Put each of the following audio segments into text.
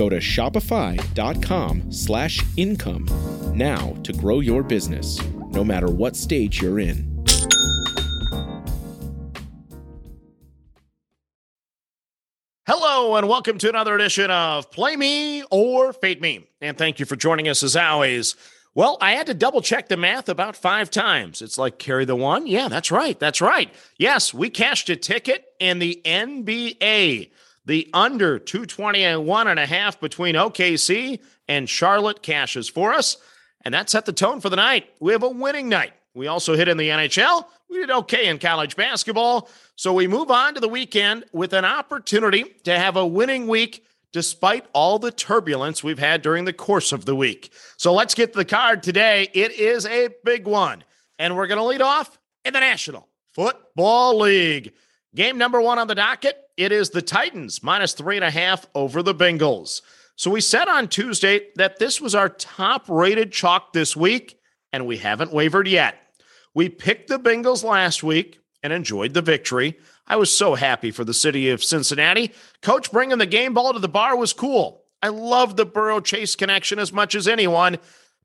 Go to shopify.com slash income now to grow your business, no matter what stage you're in. Hello, and welcome to another edition of Play Me or Fade Me. And thank you for joining us as always. Well, I had to double check the math about five times. It's like carry the one. Yeah, that's right. That's right. Yes, we cashed a ticket in the NBA. The under 220 and one and a half between OKC and Charlotte cashes for us. And that set the tone for the night. We have a winning night. We also hit in the NHL. We did okay in college basketball. So we move on to the weekend with an opportunity to have a winning week despite all the turbulence we've had during the course of the week. So let's get to the card today. It is a big one. And we're going to lead off in the National Football League. Game number one on the docket. It is the Titans minus three and a half over the Bengals. So we said on Tuesday that this was our top rated chalk this week, and we haven't wavered yet. We picked the Bengals last week and enjoyed the victory. I was so happy for the city of Cincinnati. Coach bringing the game ball to the bar was cool. I love the Burrow Chase connection as much as anyone.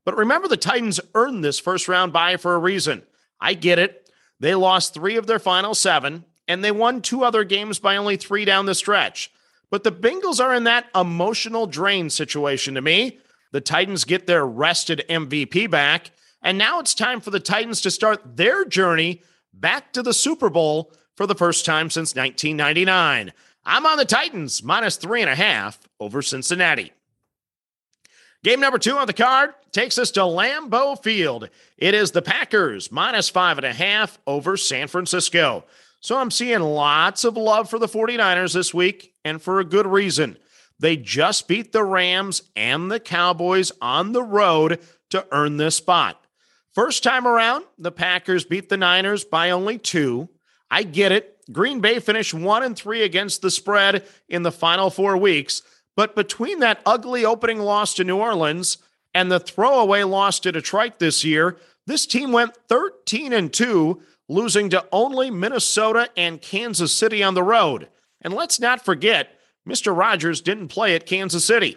But remember, the Titans earned this first round bye for a reason. I get it. They lost three of their final seven, and they won two other games by only three down the stretch. But the Bengals are in that emotional drain situation to me. The Titans get their rested MVP back, and now it's time for the Titans to start their journey back to the Super Bowl for the first time since 1999. I'm on the Titans minus three and a half over Cincinnati. Game number two on the card takes us to Lambeau Field. It is the Packers minus five and a half over San Francisco. So I'm seeing lots of love for the 49ers this week, and for a good reason. They just beat the Rams and the Cowboys on the road to earn this spot. First time around, the Packers beat the Niners by only two. I get it. Green Bay finished one and three against the spread in the final four weeks. But between that ugly opening loss to New Orleans and the throwaway loss to Detroit this year, this team went 13 and 2, losing to only Minnesota and Kansas City on the road. And let's not forget, Mr. Rogers didn't play at Kansas City.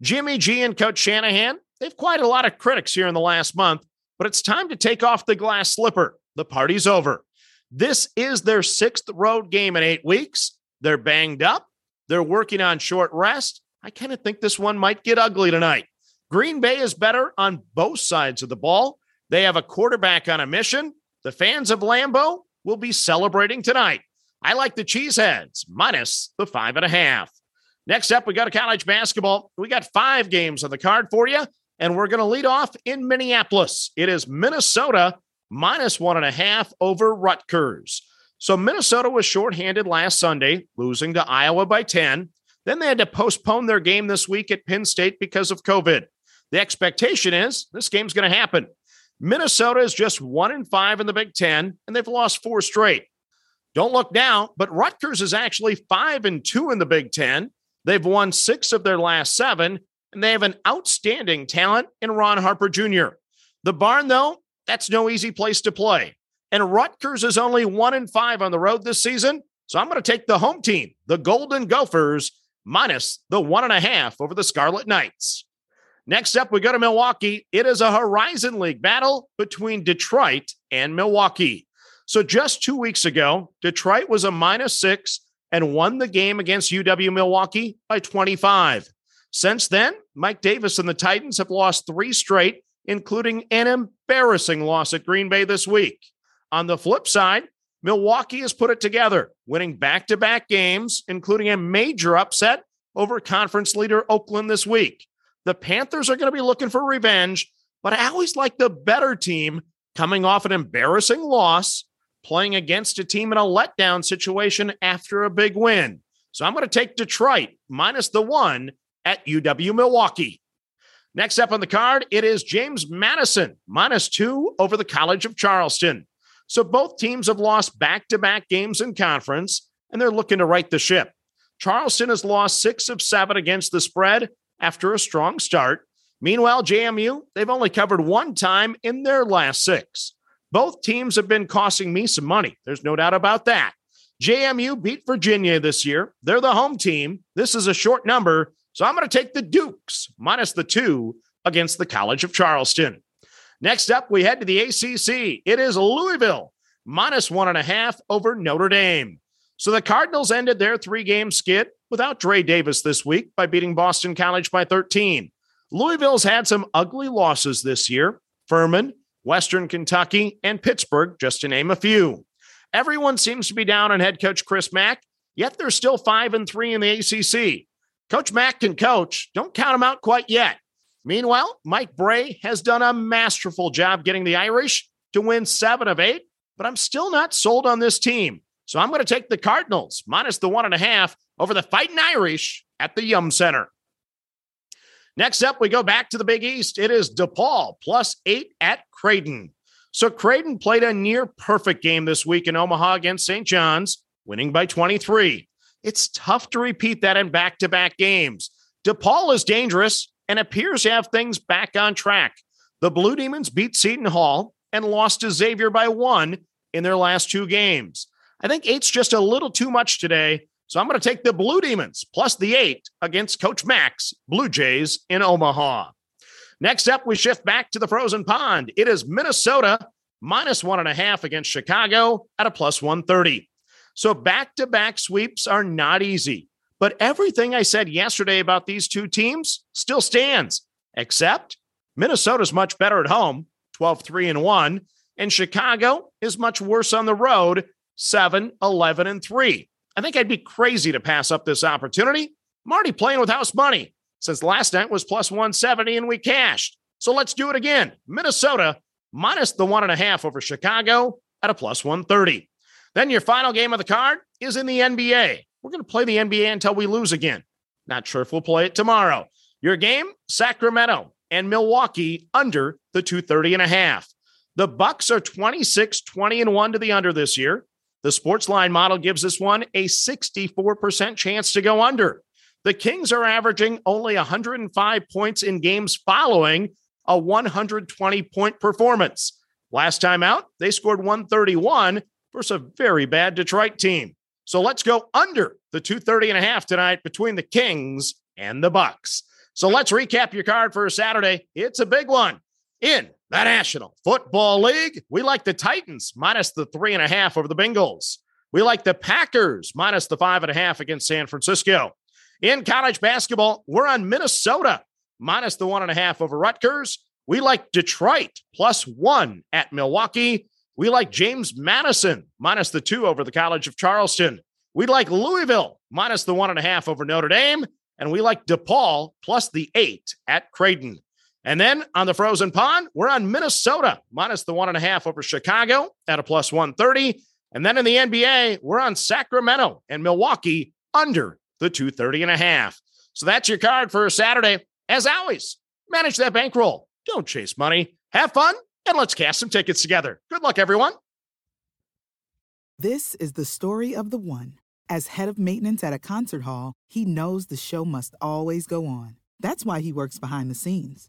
Jimmy G and Coach Shanahan, they've quite a lot of critics here in the last month, but it's time to take off the glass slipper. The party's over. This is their sixth road game in eight weeks. They're banged up. They're working on short rest. I kind of think this one might get ugly tonight. Green Bay is better on both sides of the ball. They have a quarterback on a mission. The fans of Lambeau will be celebrating tonight. I like the Cheeseheads minus the five and a half. Next up, we got a college basketball. We got five games on the card for you, and we're going to lead off in Minneapolis. It is Minnesota minus one and a half over Rutgers. So Minnesota was shorthanded last Sunday, losing to Iowa by 10. Then they had to postpone their game this week at Penn State because of COVID. The expectation is this game's going to happen. Minnesota is just one and five in the Big Ten, and they've lost four straight. Don't look now, but Rutgers is actually five and two in the Big Ten. They've won six of their last seven, and they have an outstanding talent in Ron Harper Jr. The barn, though, that's no easy place to play. And Rutgers is only one and five on the road this season. So I'm going to take the home team, the Golden Gophers, minus the one and a half over the Scarlet Knights. Next up, we go to Milwaukee. It is a Horizon League battle between Detroit and Milwaukee. So just two weeks ago, Detroit was a minus six and won the game against UW Milwaukee by 25. Since then, Mike Davis and the Titans have lost three straight, including an embarrassing loss at Green Bay this week. On the flip side, Milwaukee has put it together, winning back to back games, including a major upset over conference leader Oakland this week. The Panthers are going to be looking for revenge, but I always like the better team coming off an embarrassing loss, playing against a team in a letdown situation after a big win. So I'm going to take Detroit minus the one at UW Milwaukee. Next up on the card, it is James Madison minus two over the College of Charleston. So both teams have lost back to back games in conference, and they're looking to right the ship. Charleston has lost six of seven against the spread after a strong start. Meanwhile, JMU, they've only covered one time in their last six. Both teams have been costing me some money. There's no doubt about that. JMU beat Virginia this year. They're the home team. This is a short number, so I'm going to take the Dukes minus the two against the College of Charleston. Next up, we head to the ACC. It is Louisville minus one and a half over Notre Dame. So the Cardinals ended their three game skid without Dre Davis this week by beating Boston College by 13. Louisville's had some ugly losses this year Furman, Western Kentucky, and Pittsburgh, just to name a few. Everyone seems to be down on head coach Chris Mack, yet they're still 5 and 3 in the ACC. Coach Mack can coach. Don't count him out quite yet. Meanwhile, Mike Brey has done a masterful job getting the Irish to win seven of eight, but I'm still not sold on this team. So I'm going to take the Cardinals minus the one and a half over the Fighting Irish at the Yum Center. Next up, we go back to the Big East. It is DePaul plus eight at Creighton. So Creighton played a near perfect game this week in Omaha against St. John's, winning by 23. It's tough to repeat that in back to back games. DePaul is dangerous and appears to have things back on track. The Blue Demons beat Seton Hall and lost to Xavier by one in their last two games. I think eight's just a little too much today. So I'm going to take the Blue Demons plus the eight against Coach Max, Blue Jays in Omaha. Next up, we shift back to the frozen pond. It is Minnesota minus one and a half against Chicago at a plus 130. So back to back sweeps are not easy. But everything I said yesterday about these two teams still stands, except Minnesota's much better at home, 12 3 and 1, and Chicago is much worse on the road, 7 11 and 3. I think I'd be crazy to pass up this opportunity. I'm already playing with house money since last night was plus 170 and we cashed. So let's do it again. Minnesota minus the one and a half over Chicago at a plus 130. Then your final game of the card is in the NBA. We're going to play the NBA until we lose again. Not sure if we'll play it tomorrow. Your game, Sacramento and Milwaukee under the 230 and a half. The Bucks are 26 20 and 1 to the under this year. The sports line model gives this one a 64% chance to go under. The Kings are averaging only 105 points in games following a 120 point performance. Last time out, they scored 131 versus a very bad Detroit team. So let's go under the 230 and a half tonight between the Kings and the Bucks. So let's recap your card for Saturday. It's a big one. In the National Football League, we like the Titans minus the three and a half over the Bengals. We like the Packers minus the five and a half against San Francisco. In college basketball, we're on Minnesota minus the one and a half over Rutgers. We like Detroit plus one at Milwaukee. We like James Madison minus the two over the College of Charleston. We like Louisville minus the one and a half over Notre Dame. And we like DePaul plus the eight at Creighton. And then on the frozen pond, we're on Minnesota minus the one and a half over Chicago at a plus 130. And then in the NBA, we're on Sacramento and Milwaukee under the 230 and a half. So that's your card for Saturday. As always, manage that bankroll. Don't chase money. Have fun and let's cast some tickets together. Good luck, everyone. This is the story of the one. As head of maintenance at a concert hall, he knows the show must always go on. That's why he works behind the scenes,